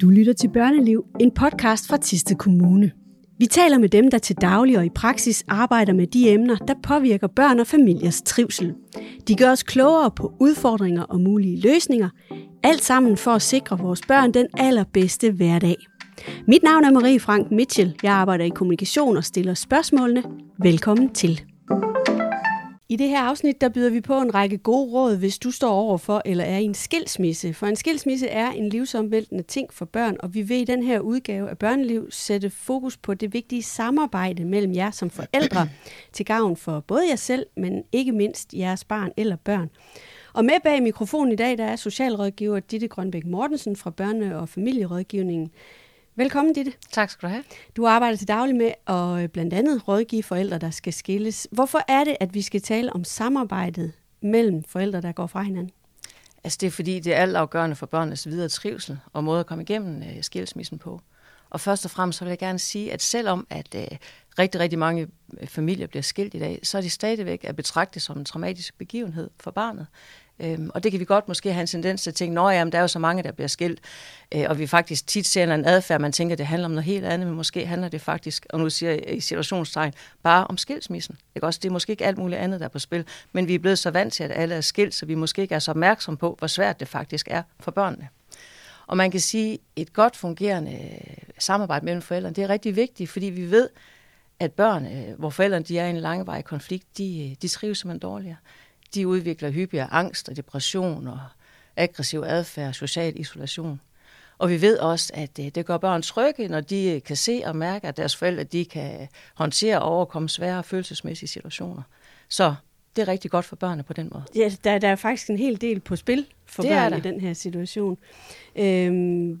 Du lytter til Børneliv, en podcast fra Tiste Kommune. Vi taler med dem, der til daglig og i praksis arbejder med de emner, der påvirker børn og familiers trivsel. De gør os klogere på udfordringer og mulige løsninger, alt sammen for at sikre vores børn den allerbedste hverdag. Mit navn er Marie Frank Mitchell. Jeg arbejder i kommunikation og stiller spørgsmålene. Velkommen til. I det her afsnit, der byder vi på en række gode råd, hvis du står overfor eller er i en skilsmisse. For en skilsmisse er en livsomvæltende ting for børn, og vi vil i den her udgave af Børneliv sætte fokus på det vigtige samarbejde mellem jer som forældre, til gavn for både jer selv, men ikke mindst jeres barn eller børn. Og med bag mikrofonen i dag, der er socialrådgiver Ditte Grønbæk Mortensen fra Børne- og Familierådgivningen. Velkommen, Ditte. Tak skal du have. Du arbejder til daglig med at øh, blandt andet rådgive forældre, der skal skilles. Hvorfor er det, at vi skal tale om samarbejdet mellem forældre, der går fra hinanden? Altså det er fordi, det er altafgørende for børnenes videre trivsel og måde at komme igennem uh, skilsmissen på. Og først og fremmest så vil jeg gerne sige, at selvom at uh, rigtig, rigtig mange familier bliver skilt i dag, så er de stadigvæk at betragte som en traumatisk begivenhed for barnet. Øhm, og det kan vi godt måske have en tendens til at tænke, at der er jo så mange, der bliver skilt, øh, og vi faktisk tit ser en adfærd, man tænker, det handler om noget helt andet, men måske handler det faktisk, og nu siger jeg i situationstegn, bare om skilsmissen. Ikke? Også, det er måske ikke alt muligt andet, der er på spil, men vi er blevet så vant til, at alle er skilt, så vi måske ikke er så opmærksom på, hvor svært det faktisk er for børnene. Og man kan sige, at et godt fungerende samarbejde mellem forældrene, det er rigtig vigtigt, fordi vi ved, at børn, øh, hvor forældrene de er i en langvarig konflikt, de, øh, de trives simpelthen dårligere de udvikler hyppigere angst og depression og aggressiv adfærd, social isolation. Og vi ved også, at øh, det gør børn trygge, når de øh, kan se og mærke, at deres forældre de kan håndtere og overkomme svære følelsesmæssige situationer. Så det er rigtig godt for børnene på den måde. Ja, der, der er faktisk en hel del på spil for det børn i den her situation. Øhm,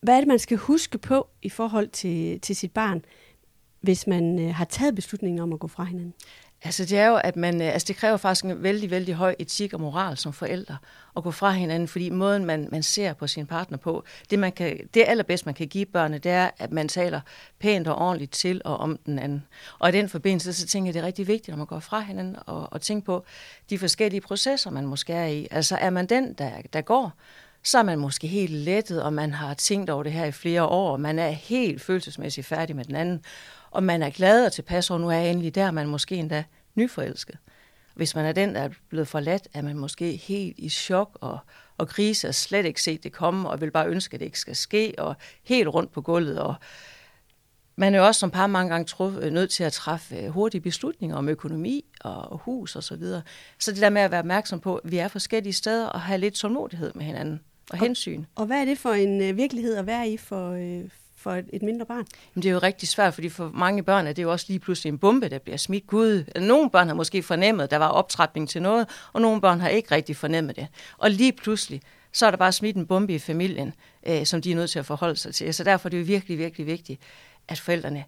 hvad er det, man skal huske på i forhold til, til sit barn, hvis man øh, har taget beslutningen om at gå fra hinanden? Altså det er jo, at man, øh, altså det kræver faktisk en vældig, vældig høj etik og moral som forældre at gå fra hinanden, fordi måden, man, man ser på sin partner på, det, man kan, det allerbedst, man kan give børnene, det er, at man taler pænt og ordentligt til og om den anden. Og i den forbindelse, så tænker jeg, det er rigtig vigtigt, når man går fra hinanden og, og tænker på de forskellige processer, man måske er i. Altså er man den, der, der går, så er man måske helt lettet, og man har tænkt over det her i flere år, og man er helt følelsesmæssigt færdig med den anden og man er glad og tilpas, og nu er jeg endelig der, man måske endda nyforelsket. Hvis man er den, der er blevet forladt, er man måske helt i chok og, og krise og slet ikke set det komme, og vil bare ønske, at det ikke skal ske, og helt rundt på gulvet. Og man er jo også som par mange gange truf, øh, nødt til at træffe øh, hurtige beslutninger om økonomi og hus og så videre. Så det der med at være opmærksom på, at vi er forskellige steder, og have lidt tålmodighed med hinanden og, og hensyn. Og hvad er det for en øh, virkelighed at være i for, for et, et mindre barn? Jamen, det er jo rigtig svært, fordi for mange børn er det jo også lige pludselig en bombe, der bliver smidt. Gud, nogle børn har måske fornemmet, at der var optrætning til noget, og nogle børn har ikke rigtig fornemmet det. Og lige pludselig, så er der bare smidt en bombe i familien, øh, som de er nødt til at forholde sig til. Så derfor er det jo virkelig, virkelig vigtigt, at forældrene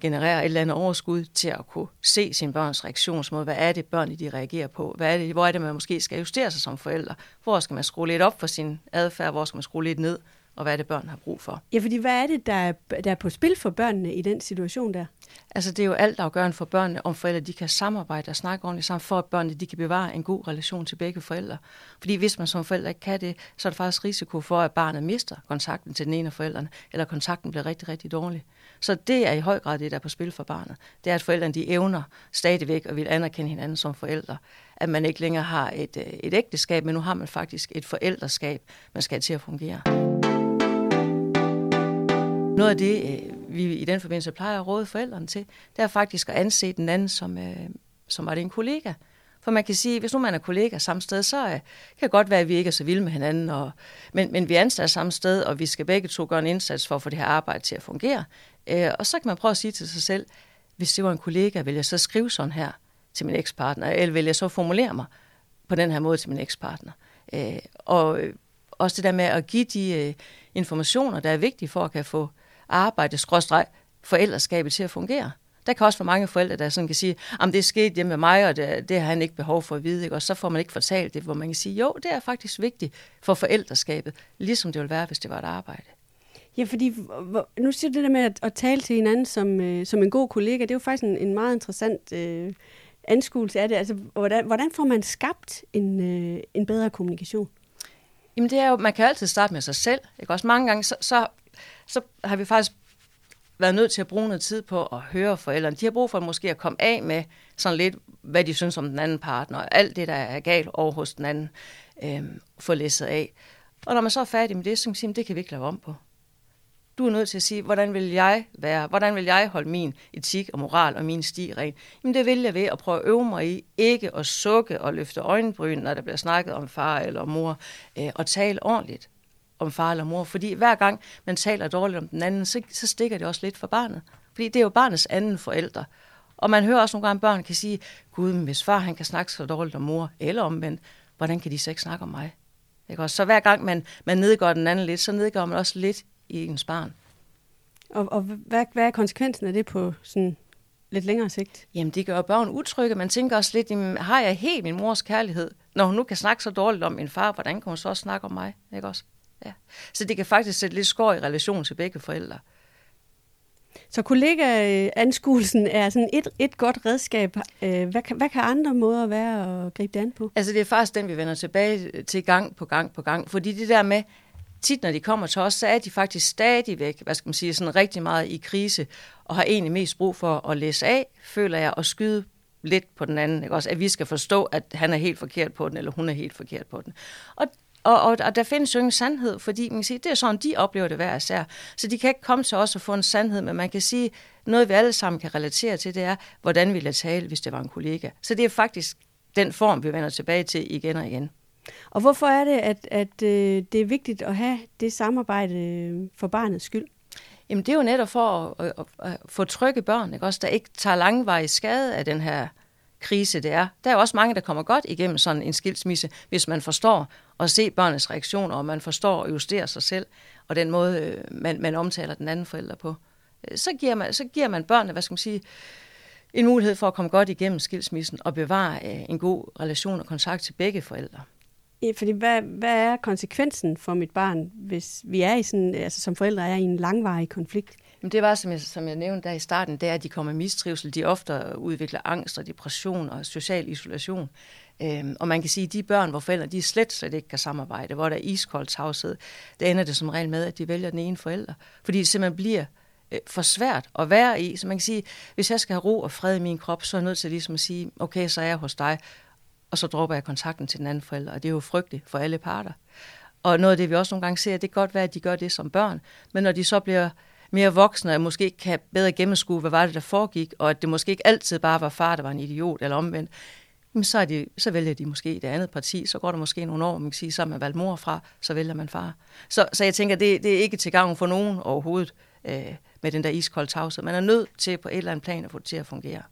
genererer et eller andet overskud til at kunne se sin børns reaktionsmåde. Hvad er det, børnene de reagerer på? Hvad er det, hvor er det, man måske skal justere sig som forældre? Hvor skal man skrue lidt op for sin adfærd? Hvor skal man skrue lidt ned? Og hvad er det, børn har brug for. Ja, fordi hvad er det, der er, der er på spil for børnene i den situation der? Altså, det er jo alt afgørende for børnene, om forældre de kan samarbejde og snakke ordentligt sammen, for at børnene de kan bevare en god relation til begge forældre. Fordi hvis man som forældre ikke kan det, så er der faktisk risiko for, at barnet mister kontakten til den ene af forældrene, eller kontakten bliver rigtig, rigtig dårlig. Så det er i høj grad det, der er på spil for barnet. Det er, at forældrene de evner stadigvæk og vil anerkende hinanden som forældre. At man ikke længere har et, øh, et ægteskab, men nu har man faktisk et forældreskab, man skal til at fungere. Noget af det, øh, vi i den forbindelse plejer at råde forældrene til, det er faktisk at anse den anden som, øh, som var det en kollega. For man kan sige, hvis nu man er kollega samme sted, så øh, kan det godt være, at vi ikke er så vilde med hinanden, og, men, men vi er ansat samme sted, og vi skal begge to gøre en indsats for at få det her arbejde til at fungere. og så kan man prøve at sige til sig selv, hvis det var en kollega, vil jeg så skrive sådan her til min ekspartner, eller vil jeg så formulere mig på den her måde til min ekspartner. og også det der med at give de øh, informationer, der er vigtige for at kan få arbejde, skråstreg, forældreskabet til at fungere. Der kan også være mange forældre, der sådan kan sige, at det er sket hjemme med mig, og det, det har han ikke behov for at vide. Ikke? Og så får man ikke fortalt det, hvor man kan sige, jo, det er faktisk vigtigt for forældreskabet, ligesom det ville være, hvis det var et arbejde. Ja, fordi nu siger du det der med at, at tale til hinanden som, øh, som en god kollega, det er jo faktisk en, en meget interessant øh, anskuelse af det. Altså, hvordan, hvordan får man skabt en, øh, en bedre kommunikation? Jamen det er jo, man kan altid starte med sig selv. Ikke? Også mange gange, så, så, så har vi faktisk været nødt til at bruge noget tid på at høre forældrene. De har brug for måske at komme af med sådan lidt, hvad de synes om den anden partner, og alt det, der er galt over hos den anden, øh, få læsset af. Og når man så er færdig med det, så kan man sige, det kan vi ikke lave om på. Du er nødt til at sige, hvordan vil jeg være? Hvordan vil jeg holde min etik og moral og min sti ren? Jamen det vil jeg ved at prøve at øve mig i, ikke at sukke og løfte øjenbryn, når der bliver snakket om far eller mor, øh, og tale ordentligt om far eller mor. Fordi hver gang man taler dårligt om den anden, så, så stikker det også lidt for barnet. Fordi det er jo barnets anden forældre. Og man hører også nogle gange, at børn kan sige, gud, hvis far han kan snakke så dårligt om mor, eller omvendt, hvordan kan de så ikke snakke om mig? Ikke? også? Så hver gang man, man nedgår den anden lidt, så nedgår man også lidt i ens barn. Og, og hvad, hvad er konsekvensen af det på sådan lidt længere sigt? Jamen, det gør børn utrygge. Man tænker også lidt, jamen, har jeg helt min mors kærlighed? Når hun nu kan snakke så dårligt om min far, hvordan kan hun så også snakke om mig? Ikke også? Ja. Så det kan faktisk sætte lidt skår i relation til begge forældre. Så kollega-anskuelsen er sådan et, et godt redskab. Øh, hvad kan, hvad kan andre måder være at gribe det an på? Altså det er faktisk den, vi vender tilbage til gang på gang på gang. Fordi det der med, tit når de kommer til os, så er de faktisk stadigvæk, hvad skal man sige, sådan rigtig meget i krise, og har egentlig mest brug for at læse af, føler jeg, og skyde lidt på den anden. Ikke? Også, at vi skal forstå, at han er helt forkert på den, eller hun er helt forkert på den. Og og, og, og der findes jo ingen sandhed, fordi man kan sige, det er sådan, de oplever det hver især. Så de kan ikke komme til os og få en sandhed, men man kan sige, noget vi alle sammen kan relatere til, det er, hvordan vi lader tale, hvis det var en kollega. Så det er faktisk den form, vi vender tilbage til igen og igen. Og hvorfor er det, at, at øh, det er vigtigt at have det samarbejde øh, for barnets skyld? Jamen det er jo netop for at, at, at få trygge børn, ikke? Også, der ikke tager langvarig skade af den her krise, det er. Der er også mange, der kommer godt igennem sådan en skilsmisse, hvis man forstår at se børnenes reaktioner, og man forstår at justere sig selv, og den måde, øh, man, man omtaler den anden forælder på. Øh, så giver man, så giver man børnene, hvad skal man sige, en mulighed for at komme godt igennem skilsmissen og bevare en god relation og kontakt til begge forældre. Fordi hvad, hvad er konsekvensen for mit barn, hvis vi er i sådan, altså som forældre er i en langvarig konflikt? Men det var, som jeg, som jeg nævnte der i starten, det er, at de kommer i mistrivsel. De ofte udvikler angst og depression og social isolation. Øhm, og man kan sige, at de børn, hvor forældre de slet, slet ikke kan samarbejde, hvor der er iskold tavshed, der ender det som regel med, at de vælger den ene forælder. Fordi det simpelthen bliver øh, for svært at være i. Så man kan sige, hvis jeg skal have ro og fred i min krop, så er jeg nødt til ligesom at sige, okay, så er jeg hos dig, og så dropper jeg kontakten til den anden forælder. Og det er jo frygteligt for alle parter. Og noget af det, vi også nogle gange ser, det kan godt være, at de gør det som børn, men når de så bliver mere voksne, og måske kan bedre gennemskue, hvad var det, der foregik, og at det måske ikke altid bare var far, der var en idiot, eller omvendt, jamen så, er de, så vælger de måske det andet parti, så går der måske nogle år, man kan sige, så har man valgt mor fra, så vælger man far. Så, så jeg tænker, det, det er ikke til gavn for nogen overhovedet øh, med den der iskold tavshed. Man er nødt til på et eller andet plan at få det til at fungere.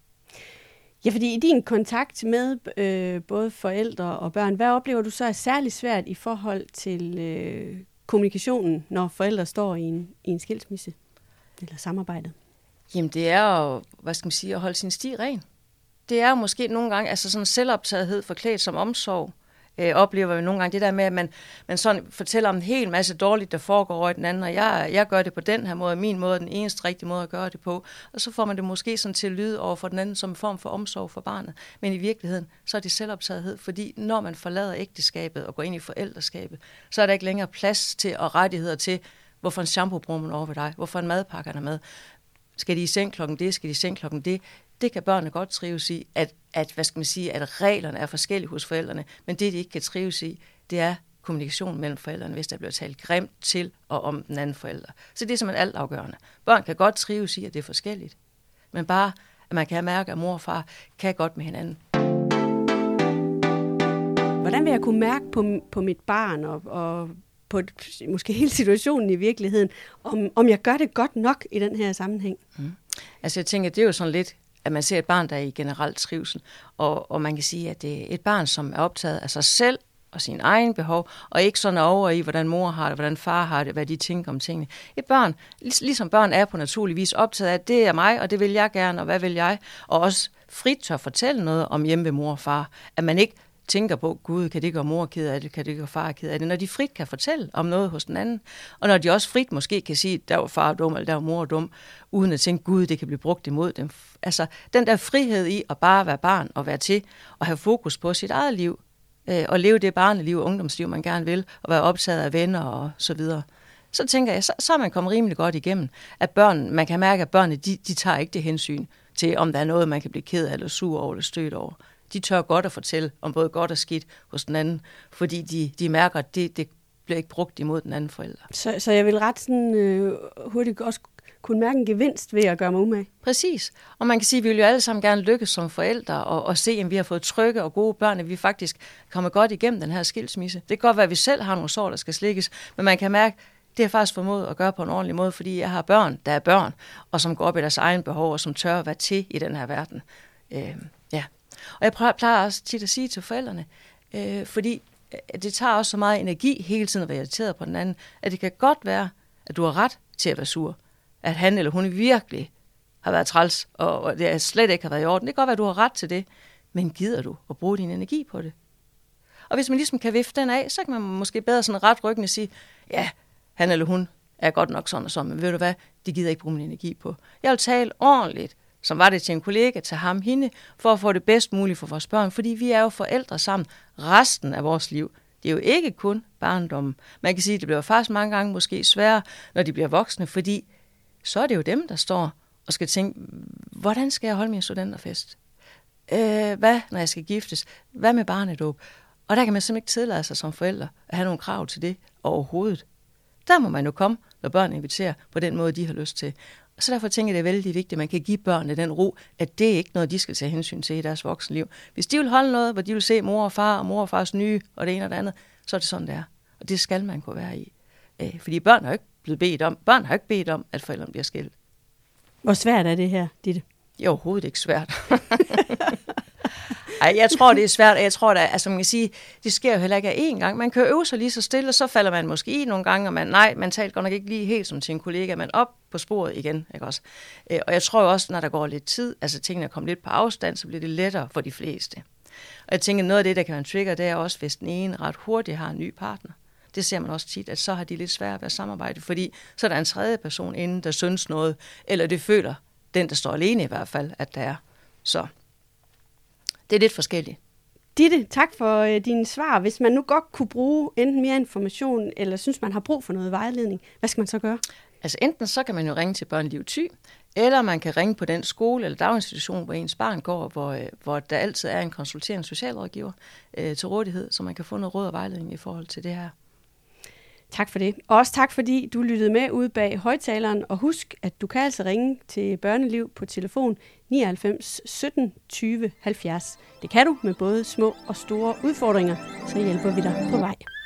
Ja, fordi i din kontakt med øh, både forældre og børn, hvad oplever du så er særlig svært i forhold til øh, kommunikationen, når forældre står i en, i en skilsmisse eller samarbejdet? Jamen det er jo, hvad skal man sige, at holde sin sti ren det er jo måske nogle gange altså sådan selvoptagethed forklædt som omsorg. Øh, oplever vi nogle gange det der med, at man, man sådan fortæller om en hel masse dårligt, der foregår over i den anden, og jeg, jeg gør det på den her måde, min måde er den eneste rigtige måde at gøre det på. Og så får man det måske sådan til at lyde over for den anden som en form for omsorg for barnet. Men i virkeligheden, så er det selvoptagethed, fordi når man forlader ægteskabet og går ind i forældreskabet, så er der ikke længere plads til og rettigheder til, hvorfor en shampoo bruger man over ved dig, hvorfor en madpakke er med, skal de i seng klokken det, skal de i seng klokken det det kan børnene godt trives i, at, at, hvad skal man sige, at reglerne er forskellige hos forældrene, men det, de ikke kan trives i, det er kommunikation mellem forældrene, hvis der bliver talt grimt til og om den anden forælder. Så det er simpelthen alt afgørende. Børn kan godt trives i, at det er forskelligt, men bare, at man kan mærke, at mor og far kan godt med hinanden. Hvordan vil jeg kunne mærke på, på mit barn og, og på måske hele situationen i virkeligheden, om, om jeg gør det godt nok i den her sammenhæng? Mm. Altså jeg tænker, det er jo sådan lidt at man ser et barn, der er i generelt trivsel. Og, og man kan sige, at det er et barn, som er optaget af sig selv og sin egen behov, og ikke sådan over i, hvordan mor har det, hvordan far har det, hvad de tænker om tingene. Et børn, ligesom børn er på naturlig vis optaget af, at det er mig, og det vil jeg gerne, og hvad vil jeg? Og også frit tør fortælle noget om hjemme ved mor og far. At man ikke tænker på, gud, kan det gøre mor ked af det, kan det gøre far ked af det, når de frit kan fortælle om noget hos den anden, og når de også frit måske kan sige, der var far dum, eller der var mor dum, uden at tænke, gud, det kan blive brugt imod dem. Altså, den der frihed i at bare være barn og være til, og have fokus på sit eget liv, øh, og leve det barneliv og ungdomsliv, man gerne vil, og være optaget af venner og så videre. Så tænker jeg, så, så er man kommet rimelig godt igennem, at børn, man kan mærke, at børnene, de, de tager ikke det hensyn til, om der er noget, man kan blive ked af, eller sur over, eller stødt over. De tør godt at fortælle om både godt og skidt hos den anden, fordi de, de mærker, at det, det bliver ikke brugt imod den anden forælder. Så, så jeg vil ret sådan, øh, hurtigt også kunne mærke en gevinst ved at gøre mig umage. Præcis. Og man kan sige, at vi vil jo alle sammen gerne lykkes som forældre og, og se, at vi har fået trygge og gode børn, at vi faktisk kommer godt igennem den her skilsmisse. Det kan godt være, at vi selv har nogle sår, der skal slikkes, men man kan mærke, det har faktisk formået at gøre på en ordentlig måde, fordi jeg har børn, der er børn, og som går op i deres egen behov, og som tør at være til i den her verden. Øh. Og jeg plejer også tit at sige til forældrene, øh, fordi øh, det tager også så meget energi hele tiden at være irriteret på den anden, at det kan godt være, at du har ret til at være sur. At han eller hun virkelig har været træls, og det slet ikke har været i orden. Det kan godt være, at du har ret til det, men gider du at bruge din energi på det? Og hvis man ligesom kan vifte den af, så kan man måske bedre sådan ret ryggende sige, ja, han eller hun er godt nok sådan og sådan, men ved du hvad, det gider ikke bruge min energi på. Jeg vil tale ordentligt, som var det til en kollega, til ham, hende, for at få det bedst muligt for vores børn, fordi vi er jo forældre sammen resten af vores liv. Det er jo ikke kun barndommen. Man kan sige, at det bliver faktisk mange gange måske sværere, når de bliver voksne, fordi så er det jo dem, der står og skal tænke, hvordan skal jeg holde min studenterfest? Øh, hvad, når jeg skal giftes? Hvad med barnedåb? Og der kan man simpelthen ikke tillade sig som forældre at have nogle krav til det overhovedet. Der må man jo komme, når børn inviterer på den måde, de har lyst til. Så derfor tænker jeg, det er vældig vigtigt, at man kan give børnene den ro, at det er ikke noget, de skal tage hensyn til i deres voksenliv. Hvis de vil holde noget, hvor de vil se mor og far og mor og fars nye og det ene og det andet, så er det sådan, det er. Og det skal man kunne være i. Øh, fordi børn har ikke blevet bedt om, børn har ikke bedt om, at forældrene bliver skilt. Hvor svært er det her, Ditte? Det er overhovedet ikke svært. Ej, jeg tror, det er svært. Jeg tror, at altså, man kan sige, det sker jo heller ikke af én gang. Man kan øve sig lige så stille, og så falder man måske i nogle gange, og man, nej, man taler godt nok ikke lige helt som til en kollega, men op på sporet igen. Ikke også? Øh, og jeg tror jo også, når der går lidt tid, altså tingene er kommet lidt på afstand, så bliver det lettere for de fleste. Og jeg tænker, noget af det, der kan være en trigger, det er også, hvis den ene ret hurtigt har en ny partner. Det ser man også tit, at så har de lidt svært ved at samarbejde, fordi så er der en tredje person inden, der synes noget, eller det føler den, der står alene i hvert fald, at der er. Så det er lidt forskelligt. Ditte, tak for øh, dine svar. Hvis man nu godt kunne bruge enten mere information, eller synes, man har brug for noget vejledning, hvad skal man så gøre? Altså enten så kan man jo ringe til Børneliv Thy, eller man kan ringe på den skole eller daginstitution, hvor ens barn går, hvor, øh, hvor der altid er en konsulterende socialrådgiver øh, til rådighed, så man kan få noget råd og vejledning i forhold til det her. Tak for det. Og også tak, fordi du lyttede med ude bag højtaleren. Og husk, at du kan altså ringe til Børneliv på telefon 99 17 20 70. Det kan du med både små og store udfordringer, så hjælper vi dig på vej.